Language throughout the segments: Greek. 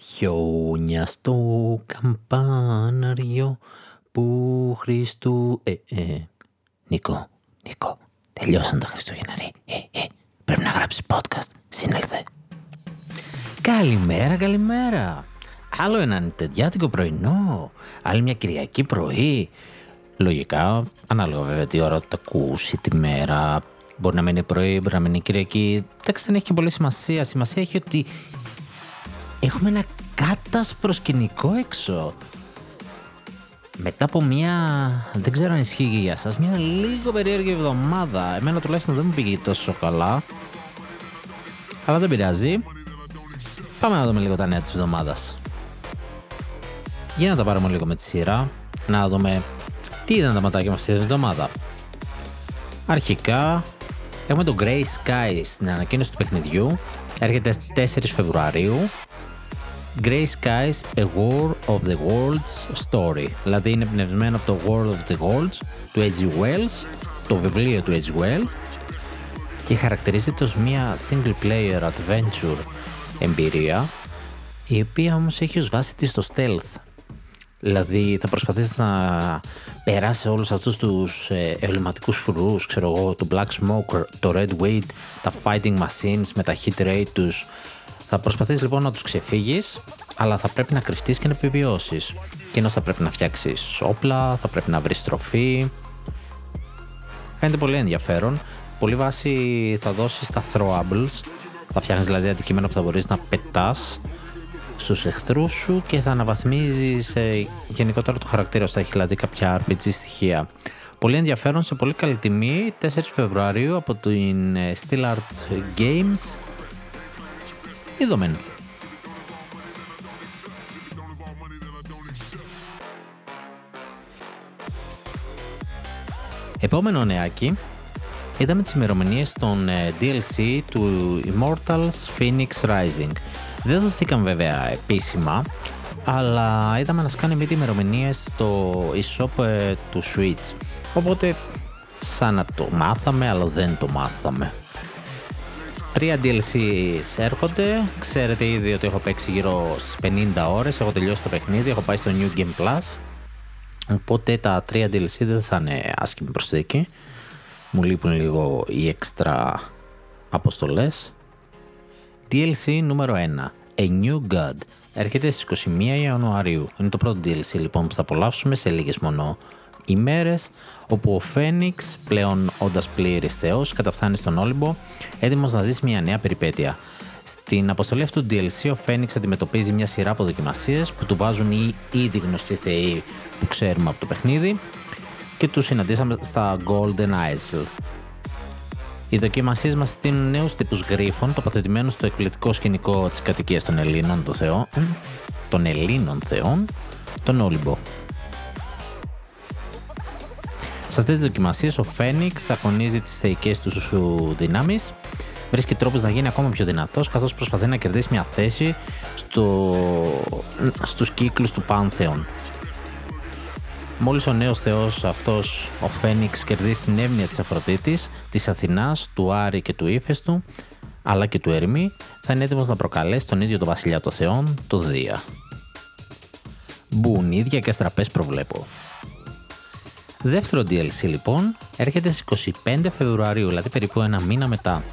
Χιόνια στο καμπάναριο που Χριστού... Ε, ε, Νίκο, Νίκο, τελειώσαν τα Χριστούγεννα ρε. Ε, ε, πρέπει να γράψεις podcast. Συνέλθε. Καλημέρα, καλημέρα. Άλλο έναν τεντιάτικο πρωινό. Άλλη μια Κυριακή πρωί. Λογικά, ανάλογα βέβαια τι ώρα το ακούσει τη μέρα. Μπορεί να μείνει πρωί, μπορεί να μείνει Κυριακή. Εντάξει, δεν έχει και πολύ σημασία. Σημασία έχει ότι έχουμε ένα κάτασπρο σκηνικό έξω. Μετά από μια, δεν ξέρω αν ισχύει για σας, μια λίγο περίεργη εβδομάδα. Εμένα τουλάχιστον δεν μου πήγε τόσο καλά. Αλλά δεν πειράζει. Πάμε να δούμε λίγο τα νέα της εβδομάδας. Για να τα πάρουμε λίγο με τη σειρά. Να δούμε τι ήταν τα ματάκια μας αυτή την εβδομάδα. Αρχικά έχουμε το Grey Skies στην ανακοίνωση του παιχνιδιού. Έρχεται 4 Φεβρουαρίου Grey Skies A War of the Worlds Story. Δηλαδή είναι πνευμένο από το World of the Worlds του H.G. Wells, το βιβλίο του H.G. Wells και χαρακτηρίζεται ως μια single player adventure εμπειρία η οποία όμως έχει ως βάση της το stealth. Δηλαδή θα προσπαθήσεις να περάσει όλους αυτούς τους ε, εμβληματικούς φρουρούς, ξέρω εγώ, του Black Smoke, το Red Weight, τα fighting machines με τα hit rate τους, θα προσπαθείς λοιπόν να τους ξεφύγεις, αλλά θα πρέπει να κρυφτείς και να επιβιώσεις. Και ενώ θα πρέπει να φτιάξεις όπλα, θα πρέπει να βρεις τροφή. Φαίνεται πολύ ενδιαφέρον. Πολύ βάση θα δώσεις τα throwables. Θα φτιάχνεις δηλαδή αντικείμενα που θα μπορείς να πετάς στους εχθρούς σου και θα αναβαθμίζεις ε, γενικότερα το χαρακτήρα σου. Θα έχει δηλαδή κάποια RPG στοιχεία. Πολύ ενδιαφέρον σε πολύ καλή τιμή 4 Φεβρουαρίου από την ε, Steel Art Games Είδομεν. Επόμενο νεάκι είδαμε τις ημερομηνίες των ε, DLC του Immortals Phoenix Rising. Δεν δοθήκαν βέβαια επίσημα, αλλά είδαμε να σκάνε μύτη ημερομηνίες στο eShop ε, του Switch. Οπότε σαν να το μάθαμε, αλλά δεν το μάθαμε. Τρία DLC έρχονται. Ξέρετε ήδη ότι έχω παίξει γύρω στις 50 ώρες. Έχω τελειώσει το παιχνίδι. Έχω πάει στο New Game Plus. Οπότε τα τρία DLC δεν θα είναι άσχημη προσθήκη. Μου λείπουν λίγο οι έξτρα αποστολές. DLC νούμερο 1. A New God. Έρχεται στις 21 Ιανουαρίου. Είναι το πρώτο DLC λοιπόν που θα απολαύσουμε σε λίγες μόνο ημέρες όπου ο Φένιξ, πλέον όντας πλήρης θεός, καταφθάνει στον Όλυμπο, έτοιμος να ζήσει μια νέα περιπέτεια. Στην αποστολή αυτού του DLC, ο Φένιξ αντιμετωπίζει μια σειρά από δοκιμασίες που του βάζουν οι ήδη γνωστοί θεοί που ξέρουμε από το παιχνίδι και τους συναντήσαμε στα Golden Isles. Οι δοκιμασίες μας στείλουν νέους τύπους γρίφων τοποθετημένους στο εκπληκτικό σκηνικό της κατοικίας των Ελλήνων των Θεών, των Ελλήνων Θεών, τον Όλυμπο. Σε αυτές τις δοκιμασίες, ο Φένιξ αγωνίζει τις θεϊκές του δυνάμεις, βρίσκει τρόπους να γίνει ακόμα πιο δυνατός, καθώς προσπαθεί να κερδίσει μια θέση στο... στους κύκλους του Πάνθεον. Μόλις ο νέος θεός αυτός, ο Φένιξ, κερδίσει την έμνοια της Αφροδίτης, της Αθηνάς, του Άρη και του Ήφαιστου, αλλά και του Ερμή, θα είναι έτοιμος να προκαλέσει τον ίδιο τον βασιλιά των Θεών, το Δία. Μπουν ίδια και αστραπές προβλέπω. Δεύτερο DLC λοιπόν έρχεται στις 25 Φεβρουαρίου, δηλαδή περίπου ένα μήνα μετά.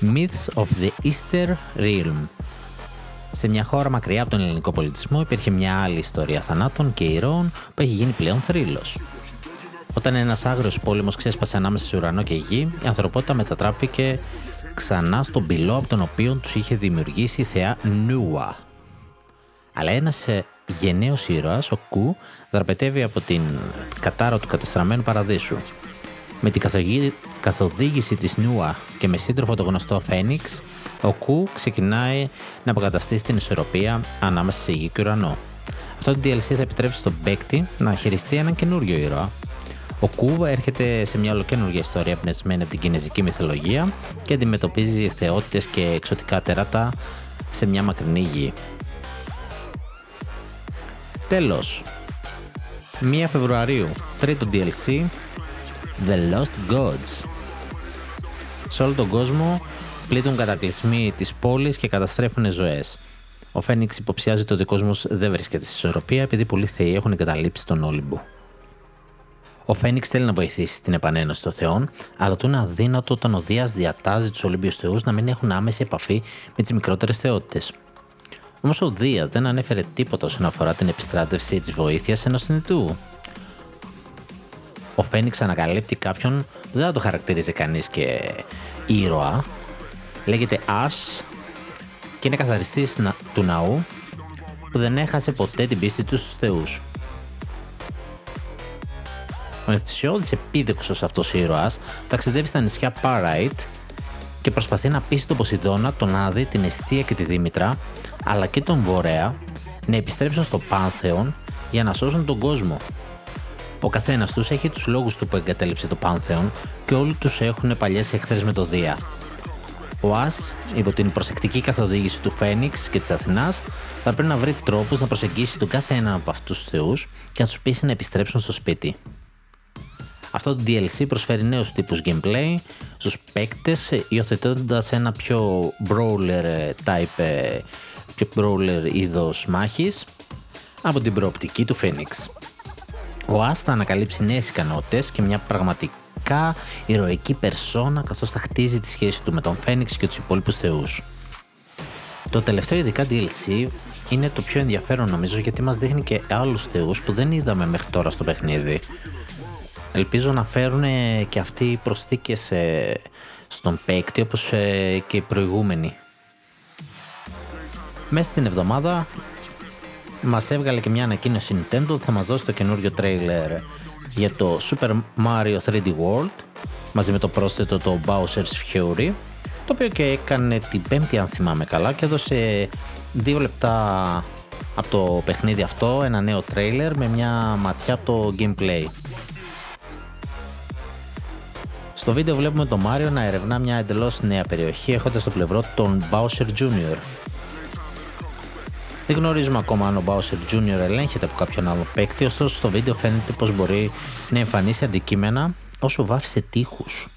Myths of the Easter Realm. Σε μια χώρα μακριά από τον ελληνικό πολιτισμό υπήρχε μια άλλη ιστορία θανάτων και ηρώων που έχει γίνει πλέον θρύλος. Όταν ένας άγριος πόλεμος ξέσπασε ανάμεσα σε ουρανό και γη, η ανθρωπότητα μετατράπηκε ξανά στον πυλό από τον οποίο τους είχε δημιουργήσει η θεά Νούα. Αλλά ένας ε, γενναίος ήρωας, ο Κου, δραπετεύει από την κατάρα του κατεστραμμένου παραδείσου. Με την καθοδήγηση της Νούα και με σύντροφο το γνωστό Φένιξ, ο Κου ξεκινάει να αποκαταστήσει την ισορροπία ανάμεσα σε γη και ουρανό. Αυτό το DLC θα επιτρέψει στον παίκτη να χειριστεί έναν καινούριο ήρωα. Ο Κου έρχεται σε μια ολοκένουργια ιστορία πνευσμένη από την κινέζικη μυθολογία και αντιμετωπίζει θεότητες και εξωτικά τεράτα σε μια μακρινή γη. Τέλος, 1 Φεβρουαρίου, τρίτο DLC, The Lost Gods. Σε όλο τον κόσμο πλήττουν κατακλυσμοί της πόλης και καταστρέφουν ζωές. Ο Φένιξ υποψιάζει ότι ο κόσμο δεν βρίσκεται στη ισορροπία επειδή πολλοί θεοί έχουν εγκαταλείψει τον Όλυμπο. Ο Φένιξ θέλει να βοηθήσει την επανένωση των θεών, αλλά του είναι αδύνατο όταν ο Δίας διατάζει τους Ολύμπιους Θεούς να μην έχουν άμεση επαφή με τις μικρότερες θεότητες. Όμως ο Δίας δεν ανέφερε τίποτα όσον αφορά την επιστράτευση της βοήθειας ενός συνειδητού. Ο Φένιξ ανακαλύπτει κάποιον που δεν θα το χαρακτηρίζει κανείς και ήρωα. Λέγεται Ash και είναι καθαριστής του ναού που δεν έχασε ποτέ την πίστη του στους θεούς. Ο ενθουσιώδης επίδεξος αυτός ήρωας ταξιδεύει στα νησιά Παράιτ και προσπαθεί να πείσει τον Ποσειδώνα, τον Άδη, την Εστία και τη Δήμητρα, αλλά και τον Βορέα, να επιστρέψουν στο Πάνθεον για να σώσουν τον κόσμο. Ο καθένας τους έχει τους λόγους του που εγκατέλειψε το Πάνθεον και όλοι τους έχουν παλιές εχθρές με το Δία. Ο Α, υπό την προσεκτική καθοδήγηση του Φένιξ και της Αθηνάς, θα πρέπει να βρει τρόπους να προσεγγίσει τον κάθε ένα από αυτούς τους θεούς και να τους πείσει να επιστρέψουν στο σπίτι. Αυτό το DLC προσφέρει νέους τύπους gameplay στους παίκτες υιοθετώντας ένα πιο brawler type, ε, πιο brawler είδος μάχης από την προοπτική του Phoenix. Ο Ας θα ανακαλύψει νέες ικανότητες και μια πραγματικά ηρωική περσόνα καθώς θα χτίζει τη σχέση του με τον Phoenix και τους υπόλοιπους θεούς. Το τελευταίο ειδικά DLC είναι το πιο ενδιαφέρον νομίζω γιατί μας δείχνει και άλλους θεούς που δεν είδαμε μέχρι τώρα στο παιχνίδι Ελπίζω να φέρουν και αυτοί οι προσθήκες ε, στον παίκτη όπως ε, και οι προηγούμενοι. Μέσα στην εβδομάδα μας έβγαλε και μια ανακοίνωση Nintendo θα μας δώσει το καινούριο τρέιλερ για το Super Mario 3D World μαζί με το πρόσθετο το Bowser's Fury το οποίο και έκανε την πέμπτη αν θυμάμαι καλά και έδωσε δύο λεπτά από το παιχνίδι αυτό ένα νέο τρέιλερ με μια ματιά από το gameplay. Στο βίντεο βλέπουμε τον Μάριο να ερευνά μια εντελώς νέα περιοχή έχοντας στο πλευρό τον Bowser Jr. Δεν γνωρίζουμε ακόμα αν ο Bowser Jr. ελέγχεται από κάποιον άλλο παίκτη, ωστόσο στο βίντεο φαίνεται πως μπορεί να εμφανίσει αντικείμενα όσο βάφησε τείχους.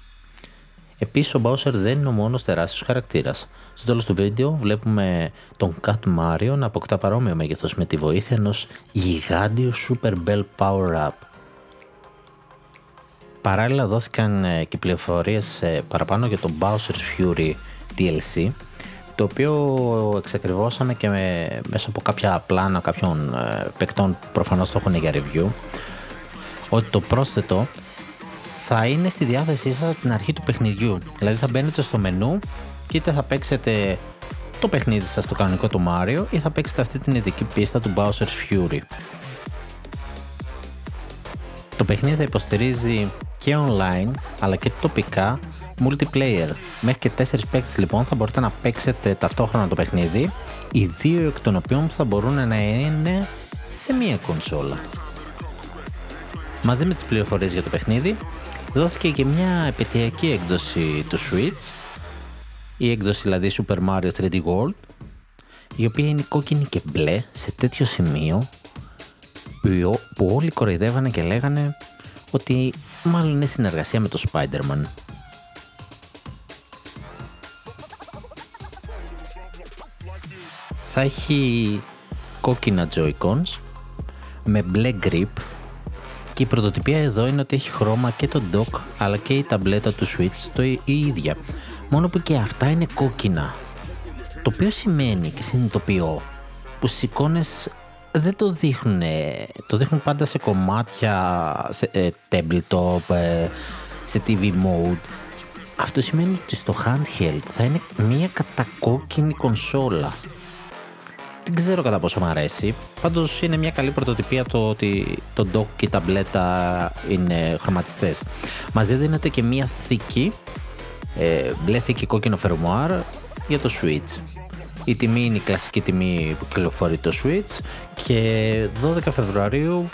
Επίσης, ο Bowser δεν είναι ο μόνος τεράστιος χαρακτήρας. Στο τέλος του βίντεο βλέπουμε τον Cat Mario να αποκτά παρόμοιο μέγεθος με τη βοήθεια ενός γιγάντιου Super Bell Power Up. Παράλληλα δόθηκαν ε, και πληροφορίες ε, παραπάνω για το Bowser's Fury DLC το οποίο εξακριβώσαμε και με, μέσα από κάποια πλάνα κάποιων ε, παικτών προφανώς το έχουν για review ότι το πρόσθετο θα είναι στη διάθεσή σας από την αρχή του παιχνιδιού. Δηλαδή θα μπαίνετε στο μενού και είτε θα παίξετε το παιχνίδι σας το κανονικό του Mario ή θα παίξετε αυτή την ειδική πίστα του Bowser's Fury. Το παιχνίδι θα υποστηρίζει και online αλλά και τοπικά multiplayer. Μέχρι και 4 παίκτες λοιπόν θα μπορείτε να παίξετε ταυτόχρονα το παιχνίδι, οι δύο εκ των οποίων θα μπορούν να είναι σε μία κονσόλα. Μαζί με τις πληροφορίες για το παιχνίδι δόθηκε και μια επαιτειακή έκδοση του Switch η έκδοση δηλαδή Super Mario 3D World η οποία είναι κόκκινη και μπλε σε τέτοιο σημείο που όλοι κοροϊδεύανε και λέγανε ότι μάλλον είναι συνεργασία με το Spider-Man. Θα έχει κόκκινα Joy-Cons με μπλε grip και η πρωτοτυπία εδώ είναι ότι έχει χρώμα και το dock αλλά και η ταμπλέτα του Switch το η ίδια. Μόνο που και αυτά είναι κόκκινα. Το οποίο σημαίνει και συνειδητοποιώ που στις εικόνες δεν το δείχνουν. Το δείχνουν πάντα σε κομμάτια, σε ε, tabletop, ε, σε TV mode. Αυτό σημαίνει ότι στο handheld θα είναι μια κατακόκκινη κονσόλα. Δεν ξέρω κατά πόσο μου αρέσει. Πάντως είναι μια καλή πρωτοτυπία το ότι το dock και η ταμπλέτα είναι χρωματιστές. Μαζί δίνεται και μια θήκη, ε, μπλε θήκη κόκκινο φερμοάρ για το Switch. Η τιμή είναι η κλασική τιμή που κυκλοφορεί το Switch και 12 Φεβρουαρίου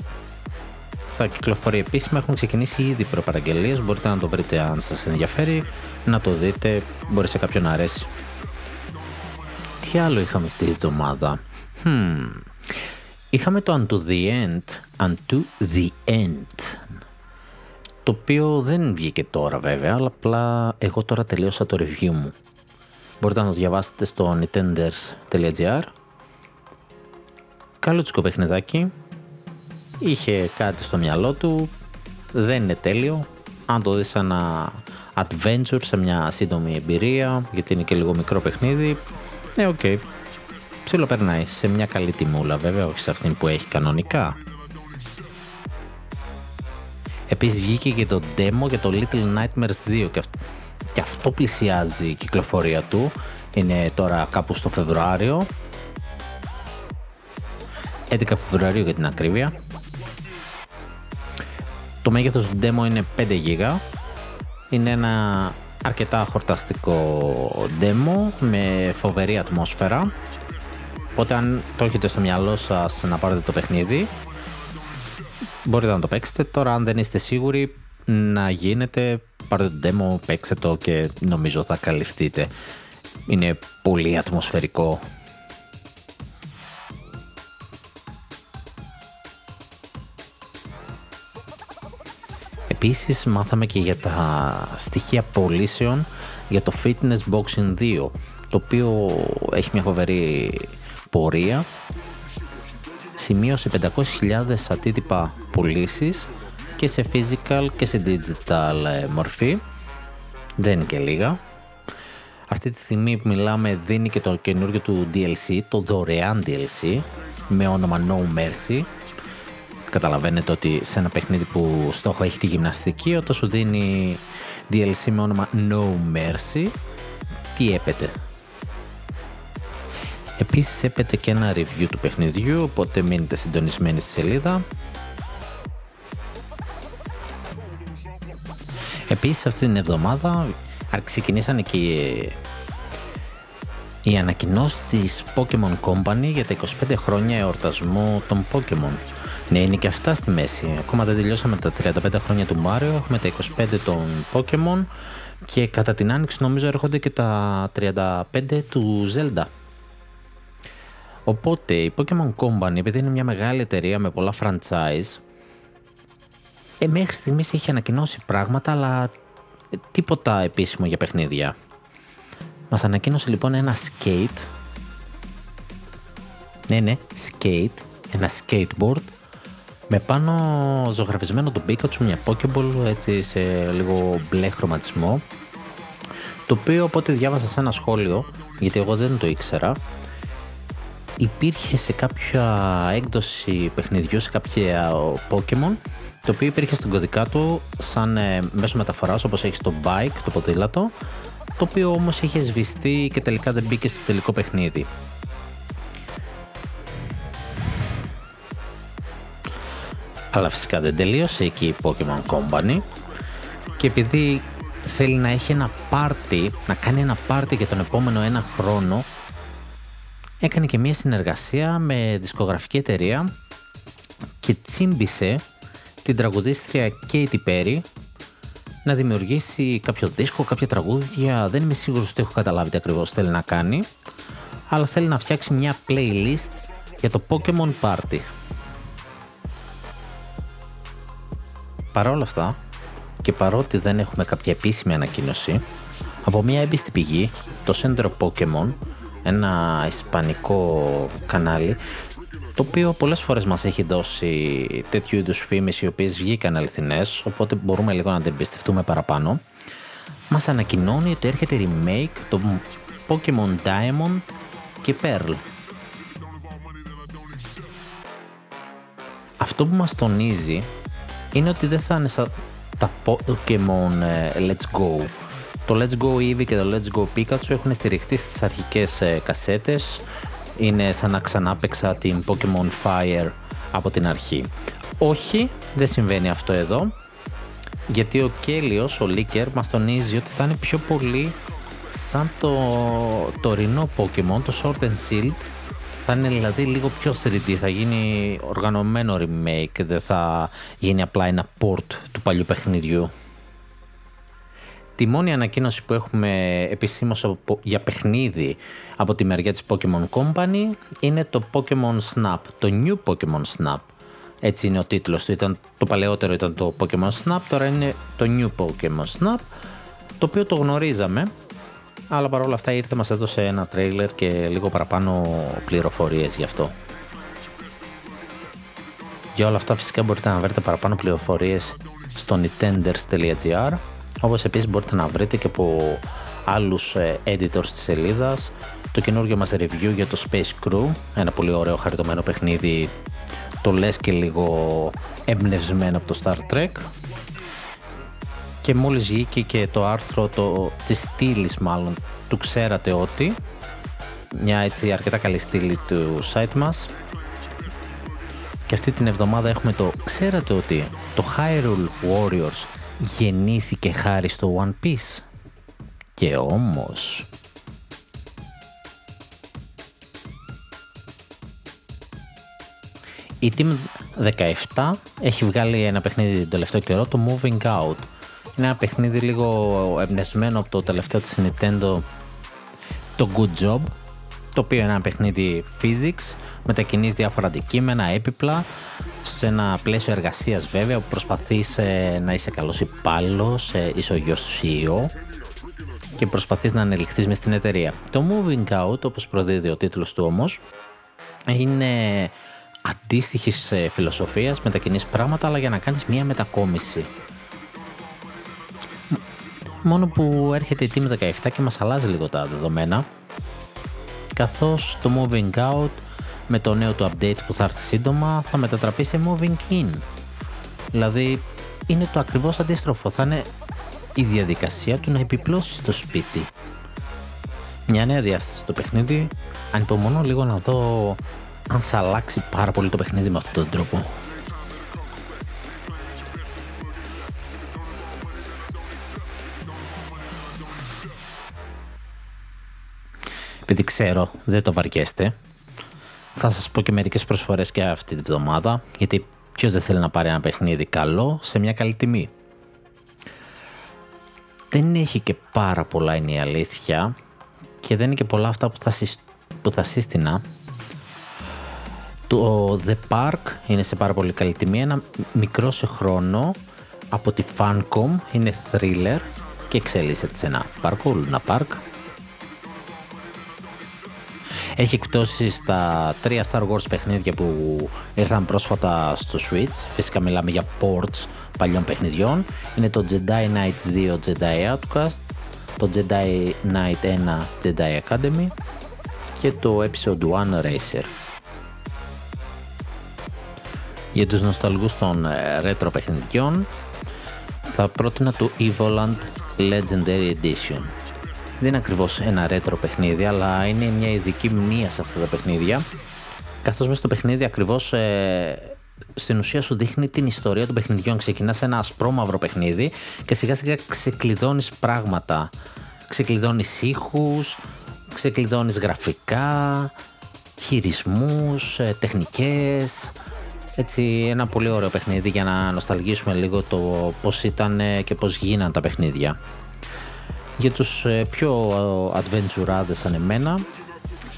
θα κυκλοφορεί επίσημα. Έχουν ξεκινήσει ήδη προπαραγγελίες. Μπορείτε να το βρείτε αν σας ενδιαφέρει, να το δείτε, μπορεί σε κάποιον να αρέσει. Τι άλλο είχαμε στη εβδομάδα; Hmm. Είχαμε το Unto the End, Unto the End, το οποίο δεν βγήκε τώρα βέβαια, αλλά απλά εγώ τώρα τελείωσα το review μου. Μπορείτε να το διαβάσετε στο nintenders.gr Καλούτσικο παιχνιδάκι. Είχε κάτι στο μυαλό του. Δεν είναι τέλειο. Αν το δεις ένα adventure σε μια σύντομη εμπειρία, γιατί είναι και λίγο μικρό παιχνίδι, ναι, OK. Okay. περνάει σε μια καλή τιμούλα βέβαια, όχι σε αυτήν που έχει κανονικά. Επίσης βγήκε και το demo για το Little Nightmares 2 και αυτό, και αυτό πλησιάζει η κυκλοφορία του. Είναι τώρα κάπου στο Φεβρουάριο. 11 Φεβρουαρίου για την ακρίβεια. Το μέγεθος του demo είναι 5 GB. Είναι ένα αρκετά χορταστικό demo με φοβερή ατμόσφαιρα. Οπότε αν το έχετε στο μυαλό σας να πάρετε το παιχνίδι, μπορείτε να το παίξετε. Τώρα αν δεν είστε σίγουροι να γίνετε, πάρτε το demo, παίξτε το και νομίζω θα καλυφθείτε. Είναι πολύ ατμοσφαιρικό Επίσης μάθαμε και για τα στοιχεία πωλήσεων για το Fitness Boxing 2 το οποίο έχει μια φοβερή πορεία. Σημείωσε 500.000 αντίτυπα πωλήσεις και σε physical και σε digital ε, μορφή. Δεν είναι και λίγα. Αυτή τη στιγμή που μιλάμε δίνει και το καινούργιο του DLC το δωρεάν DLC με όνομα No Mercy καταλαβαίνετε ότι σε ένα παιχνίδι που στόχο έχει τη γυμναστική όταν σου δίνει DLC με όνομα No Mercy τι έπεται; Επίσης έπεται και ένα review του παιχνιδιού οπότε μείνετε συντονισμένοι στη σελίδα. Επίσης αυτή την εβδομάδα ξεκινήσανε και οι ανακοινώσεις της Pokemon Company για τα 25 χρόνια εορτασμού των Pokemon ναι, είναι και αυτά στη μέση. Ακόμα δεν τελειώσαμε τα 35 χρόνια του Mario, έχουμε τα 25 των Pokemon και κατά την άνοιξη νομίζω έρχονται και τα 35 του Zelda. Οπότε η Pokemon Company, επειδή είναι μια μεγάλη εταιρεία με πολλά franchise, ε, μέχρι στιγμής έχει ανακοινώσει πράγματα, αλλά τίποτα επίσημο για παιχνίδια. Μας ανακοίνωσε λοιπόν ένα skate, ναι ναι, skate, ένα skateboard, με πάνω ζωγραφισμένο το Pikachu, μια Pokéball έτσι σε λίγο μπλε χρωματισμό το οποίο από ό,τι διάβασα σε ένα σχόλιο γιατί εγώ δεν το ήξερα υπήρχε σε κάποια έκδοση παιχνιδιού σε κάποια Pokemon το οποίο υπήρχε στην κωδικά του σαν ε, μέσο μεταφοράς όπως έχεις στο bike, το ποδήλατο το οποίο όμως είχε σβηστεί και τελικά δεν μπήκε στο τελικό παιχνίδι. Αλλά φυσικά δεν τελείωσε εκεί η Pokemon Company και επειδή θέλει να έχει ένα πάρτι, να κάνει ένα πάρτι για τον επόμενο ένα χρόνο έκανε και μια συνεργασία με δισκογραφική εταιρεία και τσίμπησε την τραγουδίστρια Katy Perry να δημιουργήσει κάποιο δίσκο, κάποια τραγούδια. Δεν είμαι σίγουρος ότι έχω καταλάβει τι ακριβώς θέλει να κάνει, αλλά θέλει να φτιάξει μια playlist για το Pokemon Party. Παρ' όλα αυτά, και παρότι δεν έχουμε κάποια επίσημη ανακοίνωση, από μια έμπιστη πηγή, το Centro Pokemon, ένα ισπανικό κανάλι, το οποίο πολλές φορές μας έχει δώσει τέτοιου είδους φήμες οι οποίες βγήκαν αληθινές, οπότε μπορούμε λίγο να την εμπιστευτούμε παραπάνω, μας ανακοινώνει ότι έρχεται remake το Pokemon Diamond και Pearl. Αυτό που μας τονίζει είναι ότι δεν θα είναι σαν τα Pokemon ε, Let's Go. Το Let's Go Eevee και το Let's Go Pikachu έχουν στηριχτεί στις αρχικές ε, κασέτες. Είναι σαν να ξανά παίξα την Pokemon Fire από την αρχή. Όχι, δεν συμβαίνει αυτό εδώ. Γιατί ο Κέλιος, ο Λίκερ, μας τονίζει ότι θα είναι πιο πολύ σαν το τωρινό Pokemon, το Sword and Shield, θα είναι δηλαδή λίγο πιο 3D, θα γίνει οργανωμένο remake, δεν θα γίνει απλά ένα port του παλιού παιχνιδιού. Τη μόνη ανακοίνωση που έχουμε επισήμως για παιχνίδι από τη μεριά της Pokemon Company είναι το Pokemon Snap, το New Pokemon Snap. Έτσι είναι ο τίτλος του, ήταν, το παλαιότερο ήταν το Pokemon Snap, τώρα είναι το New Pokemon Snap, το οποίο το γνωρίζαμε αλλά παρόλα αυτά ήρθε μας έδωσε ένα τρέιλερ και λίγο παραπάνω πληροφορίες γι' αυτό. Για όλα αυτά φυσικά μπορείτε να βρείτε παραπάνω πληροφορίες στο nintenders.gr όπως επίσης μπορείτε να βρείτε και από άλλους ε, editors της σελίδας το καινούργιο μας review για το Space Crew ένα πολύ ωραίο χαριτωμένο παιχνίδι το λες και λίγο εμπνευσμένο από το Star Trek και μόλις βγήκε και το άρθρο το, της στήλης μάλλον του ξέρατε ότι μια έτσι αρκετά καλή στήλη του site μας. Και αυτή την εβδομάδα έχουμε το ξέρατε ότι το Hyrule Warriors γεννήθηκε χάρη στο One Piece. Και όμως η Team 17 έχει βγάλει ένα παιχνίδι τον τελευταίο καιρό, το Moving Out. Είναι ένα παιχνίδι λίγο εμπνευσμένο από το τελευταίο της Nintendo, το Good Job, το οποίο είναι ένα παιχνίδι physics, μετακινείς διάφορα αντικείμενα, έπιπλα, σε ένα πλαίσιο εργασίας βέβαια, που προσπαθείς ε, να είσαι καλός υπάλληλος, ε, είσαι ο γιος του CEO και προσπαθείς να ανελιχθείς μες στην εταιρεία. Το Moving Out, όπως προδίδει ο τίτλος του όμως, είναι αντίστοιχης φιλοσοφίας, μετακινείς πράγματα, αλλά για να κάνεις μία μετακόμιση. Μόνο που έρχεται η Team 17 και μας αλλάζει λίγο τα δεδομένα, καθώς το Moving Out με το νέο του update που θα έρθει σύντομα θα μετατραπεί σε Moving In. Δηλαδή είναι το ακριβώς αντίστροφο, θα είναι η διαδικασία του να επιπλώσει το σπίτι. Μια νέα διάσταση στο παιχνίδι, ανυπομονώ λίγο να δω αν θα αλλάξει πάρα πολύ το παιχνίδι με αυτόν τον τρόπο. Επειδή ξέρω δεν το βαριέστε, θα σας πω και μερικές προσφορές και αυτή τη βδομάδα, γιατί ποιος δεν θέλει να πάρει ένα παιχνίδι καλό σε μια καλή τιμή. Δεν έχει και πάρα πολλά είναι η αλήθεια και δεν είναι και πολλά αυτά που θα, που θα σύστηνα το The Park είναι σε πάρα πολύ καλή τιμή, ένα μικρό σε χρόνο από τη Funcom, είναι thriller και εξελίσσεται σε ένα πάρκο, Luna Park. Έχει εκπτώσει στα τρία Star Wars παιχνίδια που ήρθαν πρόσφατα στο Switch. Φυσικά μιλάμε για ports παλιών παιχνιδιών. Είναι το Jedi Knight 2 Jedi Outcast, το Jedi Knight 1 Jedi Academy και το Episode 1 Racer. Για τους νοσταλγούς των retro παιχνιδιών θα πρότεινα το Evoland Legendary Edition. Δεν είναι ακριβώς ένα retro παιχνίδι, αλλά είναι μια ειδική μνήμα σε αυτά τα παιχνίδια, καθώς μέσα στο παιχνίδι ακριβώς ε, στην ουσία σου δείχνει την ιστορία των παιχνιδιών. Ξεκινάς ένα ασπρόμαυρο παιχνίδι και σιγά σιγά ξεκλειδώνεις πράγματα. Ξεκλειδώνεις ήχους, ξεκλειδώνεις γραφικά, χειρισμούς, ε, τεχνικές, έτσι ένα πολύ ωραίο παιχνίδι για να νοσταλγήσουμε λίγο το πώς ήταν και πώς γίναν τα παιχνίδια. Για τους ε, πιο adventure σαν εμένα,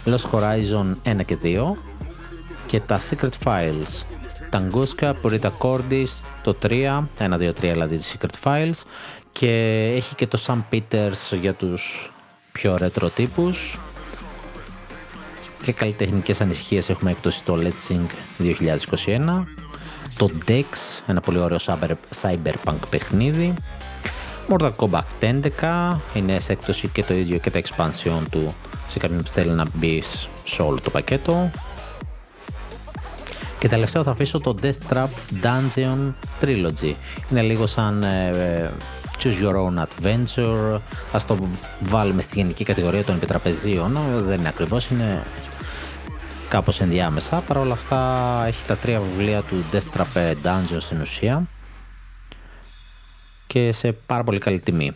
Lost Horizon 1 και 2 και τα Secret Files. Tanguska, Purita Cordis, το 3, 1, 2, 3 δηλαδή Secret Files. Και έχει και το Sam Peters για τους πιο retro τύπους. Και καλλιτεχνικές ανησυχίες έχουμε έκπτωση το Let's Sing 2021 το Dex, ένα πολύ ωραίο cyberpunk παιχνίδι Mortal Kombat 11 είναι σε έκπτωση και το ίδιο και τα expansion του σε κάποιον που θέλει να μπει σε όλο το πακέτο. Και τελευταίο θα αφήσω το Death Trap Dungeon Trilogy. Είναι λίγο σαν ε, Choose Your Own Adventure. Ας το βάλουμε στη γενική κατηγορία των επιτραπεζίων. Δεν είναι ακριβώς, είναι κάπως ενδιάμεσα. Παρ' όλα αυτά έχει τα τρία βιβλία του Death Trap Dungeon στην ουσία και σε πάρα πολύ καλή τιμή.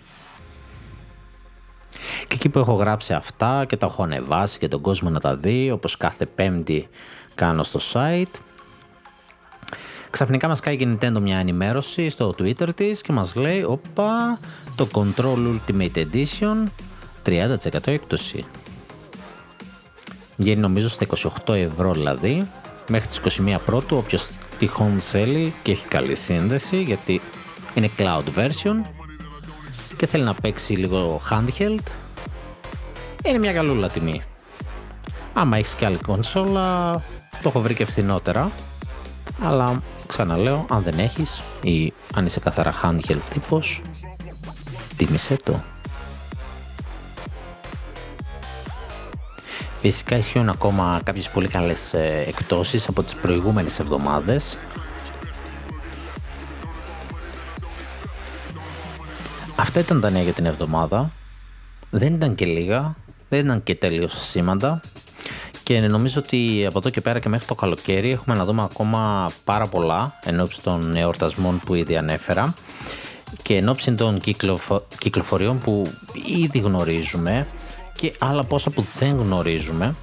Και εκεί που έχω γράψει αυτά και τα έχω ανεβάσει και τον κόσμο να τα δει, όπως κάθε πέμπτη κάνω στο site, ξαφνικά μας κάνει η Nintendo μια ενημέρωση στο Twitter της και μας λέει «Όπα, το Control Ultimate Edition 30% έκπτωση». Βγαίνει νομίζω στα 28 ευρώ δηλαδή, μέχρι τις 21 πρώτου, όποιος τυχόν θέλει και έχει καλή σύνδεση, γιατί είναι cloud version και θέλει να παίξει λίγο handheld, είναι μια καλούλα τιμή. Άμα έχεις και άλλη κονσόλα, το έχω βρει και φθηνότερα, αλλά ξαναλέω, αν δεν έχεις ή αν είσαι καθαρά handheld τύπος, τίμησέ το. Φυσικά ισχύουν ακόμα κάποιες πολύ καλές ε, εκτόσεις από τις προηγούμενες εβδομάδες. Αυτά ήταν τα νέα για την εβδομάδα. Δεν ήταν και λίγα, δεν ήταν και τέλειος σήμαντα. Και νομίζω ότι από εδώ και πέρα και μέχρι το καλοκαίρι έχουμε να δούμε ακόμα πάρα πολλά εν ώψη των εορτασμών που ήδη ανέφερα και εν ώψη των κυκλοφοριών που ήδη γνωρίζουμε και άλλα πόσα που δεν γνωρίζουμε.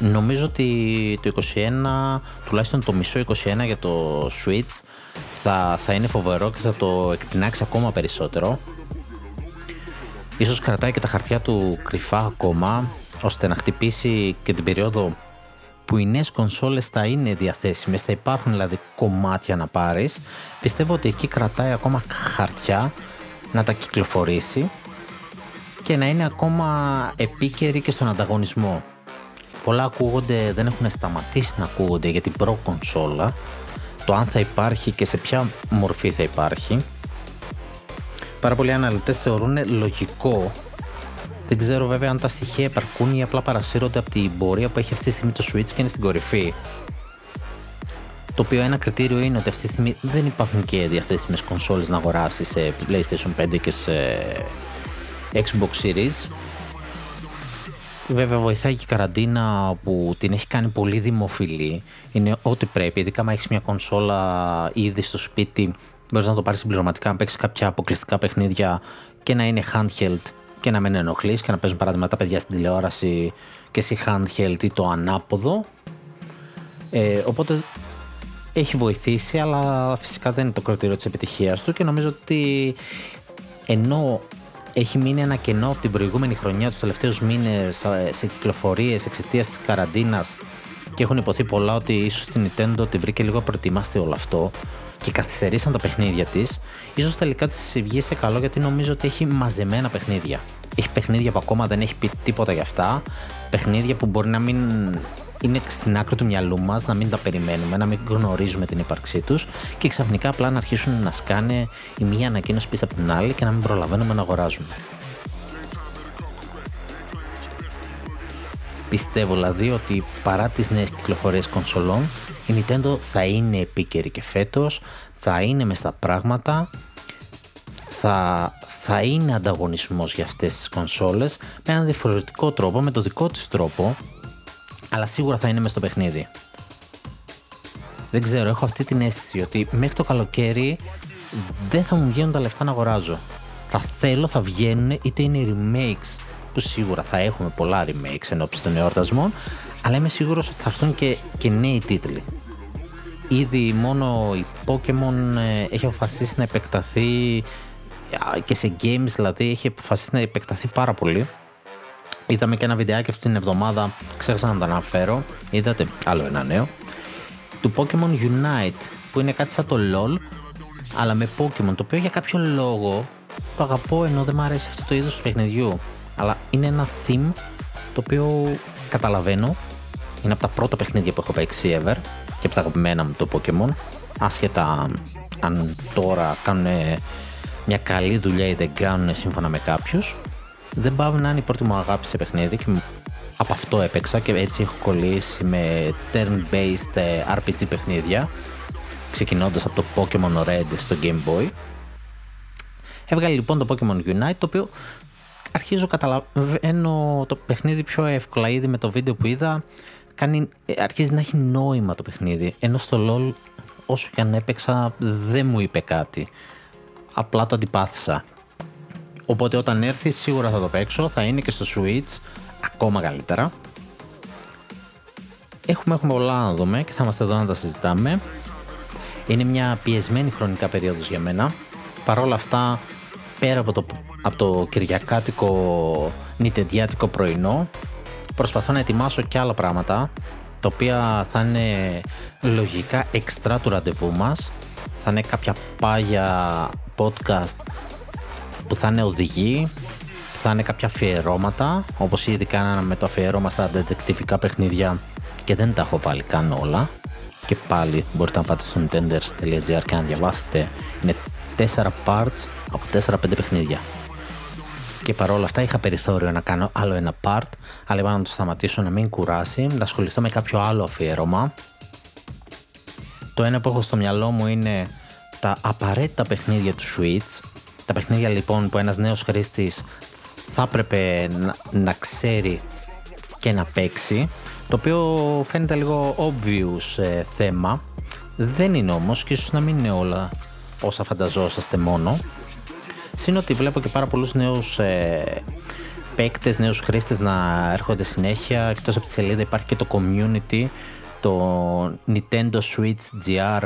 Νομίζω ότι το 21, τουλάχιστον το μισό 21 για το Switch θα, θα είναι φοβερό και θα το εκτινάξει ακόμα περισσότερο. Ίσως κρατάει και τα χαρτιά του κρυφά ακόμα ώστε να χτυπήσει και την περίοδο που οι νέες κονσόλες θα είναι διαθέσιμες, θα υπάρχουν δηλαδή κομμάτια να πάρεις. Πιστεύω ότι εκεί κρατάει ακόμα χαρτιά να τα κυκλοφορήσει και να είναι ακόμα επίκαιρη και στον ανταγωνισμό. Πολλά ακούγονται, δεν έχουν σταματήσει να ακούγονται για την προ κονσόλα, το αν θα υπάρχει και σε ποια μορφή θα υπάρχει. Πάρα πολλοί αναλυτές θεωρούν λογικό δεν ξέρω βέβαια αν τα στοιχεία επαρκούν ή απλά παρασύρονται από την πορεία που έχει αυτή τη στιγμή το Switch και είναι στην κορυφή. Το οποίο ένα κριτήριο είναι ότι αυτή τη στιγμή δεν υπάρχουν και διαθέσιμες κονσόλες να αγοράσεις σε PlayStation 5 και σε Xbox Series. Βέβαια βοηθάει και η καραντίνα που την έχει κάνει πολύ δημοφιλή. Είναι ό,τι πρέπει, ειδικά αν έχεις μια κονσόλα ήδη στο σπίτι, μπορείς να το πάρεις συμπληρωματικά, να παίξεις κάποια αποκλειστικά παιχνίδια και να είναι handheld και να μην ενοχλείς και να παίζουν παράδειγμα τα παιδιά στην τηλεόραση και εσύ handheld ή το ανάποδο. Ε, οπότε έχει βοηθήσει, αλλά φυσικά δεν είναι το κριτήριο της επιτυχίας του και νομίζω ότι ενώ έχει μείνει ένα κενό από την προηγούμενη χρονιά, τους τελευταίους μήνες ε, σε κυκλοφορίες εξαιτίας της καραντίνας και έχουν υποθεί πολλά ότι ίσως την Nintendo την βρήκε λίγο προετοιμάστε όλο αυτό και καθυστερήσαν τα παιχνίδια της, ίσως τελικά της βγει σε καλό γιατί νομίζω ότι έχει μαζεμένα παιχνίδια. Έχει παιχνίδια που ακόμα δεν έχει πει τίποτα για αυτά. Παιχνίδια που μπορεί να μην είναι στην άκρη του μυαλού μας, να μην τα περιμένουμε, να μην γνωρίζουμε την ύπαρξή τους και ξαφνικά απλά να αρχίσουν να σκάνε η μία ανακοίνωση πίσω από την άλλη και να μην προλαβαίνουμε να αγοράζουμε. Πιστεύω δηλαδή ότι παρά τις νέες κυκλοφορίες κονσολών η Nintendo θα είναι επίκαιρη και φέτος, θα είναι μες στα πράγματα, θα, θα είναι ανταγωνισμός για αυτές τις κονσόλες με έναν διαφορετικό τρόπο, με το δικό της τρόπο, αλλά σίγουρα θα είναι μες στο παιχνίδι. Δεν ξέρω, έχω αυτή την αίσθηση ότι μέχρι το καλοκαίρι δεν θα μου βγαίνουν τα λεφτά να αγοράζω. Θα θέλω, θα βγαίνουν είτε είναι remakes που σίγουρα θα έχουμε πολλά remakes εν των εορτασμών, αλλά είμαι σίγουρος ότι θα έρθουν και, και νέοι τίτλοι. Ήδη μόνο η Pokemon ε, έχει αποφασίσει να επεκταθεί και σε games δηλαδή έχει αποφασίσει να επεκταθεί πάρα πολύ. Είδαμε και ένα βιντεάκι αυτή την εβδομάδα, ξέχασα να το αναφέρω. Είδατε άλλο ένα νέο. Του Pokemon Unite που είναι κάτι σαν το LOL αλλά με Pokemon το οποίο για κάποιο λόγο το αγαπώ ενώ δεν μου αρέσει αυτό το είδος του παιχνιδιού αλλά είναι ένα theme το οποίο καταλαβαίνω είναι από τα πρώτα παιχνίδια που έχω παίξει ever και από τα αγαπημένα μου το Pokemon άσχετα αν τώρα κάνουν μια καλή δουλειά ή δεν κάνουν σύμφωνα με κάποιους δεν πάω να είναι η πρώτη μου αγάπη σε παιχνίδι και από αυτό έπαιξα και έτσι έχω κολλήσει με turn-based ε, RPG παιχνίδια ξεκινώντας από το Pokemon Red στο Game Boy. Έβγαλε λοιπόν το Pokemon Unite το οποίο αρχίζω καταλαβαίνω το παιχνίδι πιο εύκολα. Ήδη με το βίντεο που είδα κάνει, ε, αρχίζει να έχει νόημα το παιχνίδι ενώ στο LOL όσο και αν έπαιξα δεν μου είπε κάτι. Απλά το αντιπάθησα οπότε όταν έρθει σίγουρα θα το παίξω. Θα είναι και στο Switch ακόμα καλύτερα. Έχουμε, έχουμε πολλά να δούμε και θα είμαστε εδώ να τα συζητάμε. Είναι μια πιεσμένη χρονικά περίοδος για μένα. Παρόλα αυτά πέρα από το, από το κυριακάτικο νητεντιάτικο πρωινό προσπαθώ να ετοιμάσω και άλλα πράγματα τα οποία θα είναι λογικά εξτρά του ραντεβού μας. Θα είναι κάποια πάγια podcast που θα είναι οδηγοί θα είναι κάποια αφιερώματα όπως ήδη κάναμε με το αφιερώμα στα δεντεκτιβικά παιχνίδια και δεν τα έχω βάλει καν όλα και πάλι μπορείτε να πάτε στο nintenders.gr και να διαβάσετε. Είναι 4 parts από 4-5 παιχνίδια. Και παρόλα αυτά είχα περιθώριο να κάνω άλλο ένα part, αλλά είπα να το σταματήσω να μην κουράσει, να ασχοληθώ με κάποιο άλλο αφιέρωμα. Το ένα που έχω στο μυαλό μου είναι τα απαραίτητα παιχνίδια του Switch. Τα παιχνίδια λοιπόν που ένας νέος χρήστης θα έπρεπε να, να ξέρει και να παίξει, το οποίο φαίνεται λίγο obvious ε, θέμα. Δεν είναι όμως και ίσως να μην είναι όλα όσα φανταζόσαστε μόνο. Συν ότι βλέπω και πάρα πολλούς νέους ε, παίκτες, νέους χρήστες να έρχονται συνέχεια. Εκτός από τη σελίδα υπάρχει και το community, το Nintendo Switch GR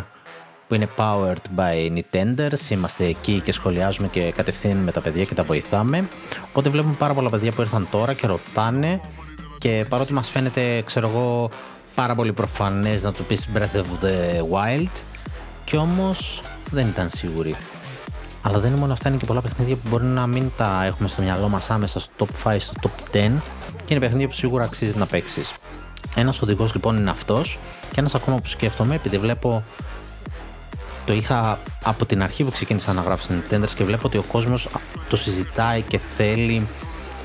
που είναι powered by Nintenders. Είμαστε εκεί και σχολιάζουμε και κατευθύνουμε τα παιδιά και τα βοηθάμε. Οπότε βλέπουμε πάρα πολλά παιδιά που ήρθαν τώρα και ρωτάνε και παρότι μας φαίνεται, ξέρω εγώ, πάρα πολύ προφανές να του πεις Breath of the Wild και όμως δεν ήταν σίγουροι. Αλλά δεν είναι μόνο αυτά, είναι και πολλά παιχνίδια που μπορεί να μην τα έχουμε στο μυαλό μας άμεσα στο top 5, στο top 10 και είναι παιχνίδια που σίγουρα αξίζει να παίξεις. Ένας οδηγός λοιπόν είναι αυτός και ένας ακόμα που σκέφτομαι επειδή βλέπω το είχα από την αρχή που ξεκίνησα να γράψω στην Nintendo και βλέπω ότι ο κόσμος το συζητάει και θέλει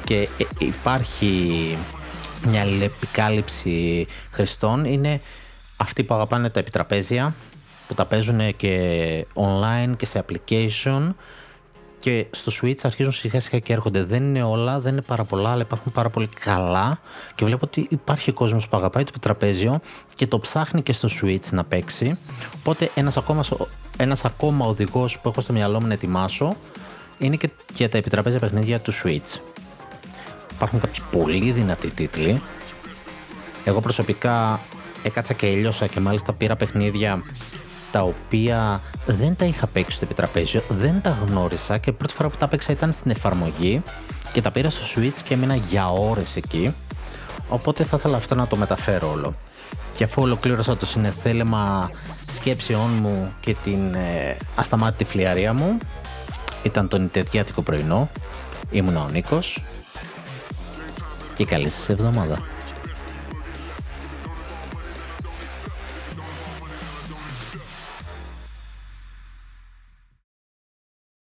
και ε, υπάρχει μια επικάλυψη χρηστών. Είναι αυτοί που αγαπάνε τα επιτραπέζια που τα παίζουν και online και σε application και στο Switch αρχίζουν σιγά σιγά και έρχονται. Δεν είναι όλα, δεν είναι πάρα πολλά, αλλά υπάρχουν πάρα πολύ καλά και βλέπω ότι υπάρχει κόσμος που αγαπάει το επιτραπέζιο και το ψάχνει και στο Switch να παίξει. Οπότε ένας ακόμα, ένας ακόμα οδηγός που έχω στο μυαλό μου να ετοιμάσω είναι και για τα επιτραπέζια παιχνίδια του Switch. Υπάρχουν κάποιοι πολύ δυνατοί τίτλοι. Εγώ προσωπικά έκατσα και έλειωσα και μάλιστα πήρα παιχνίδια τα οποία δεν τα είχα παίξει στο επιτραπέζιο, δεν τα γνώρισα και πρώτη φορά που τα παίξα ήταν στην εφαρμογή και τα πήρα στο Switch και έμεινα για ώρες εκεί. Οπότε θα ήθελα αυτό να το μεταφέρω όλο. Και αφού ολοκλήρωσα το συνεθέλεμα σκέψεών μου και την ε, ασταμάτητη φλιαρία μου, ήταν το νητεδιάτικο πρωινό, ήμουνα ο Νίκος και καλή σας εβδομάδα.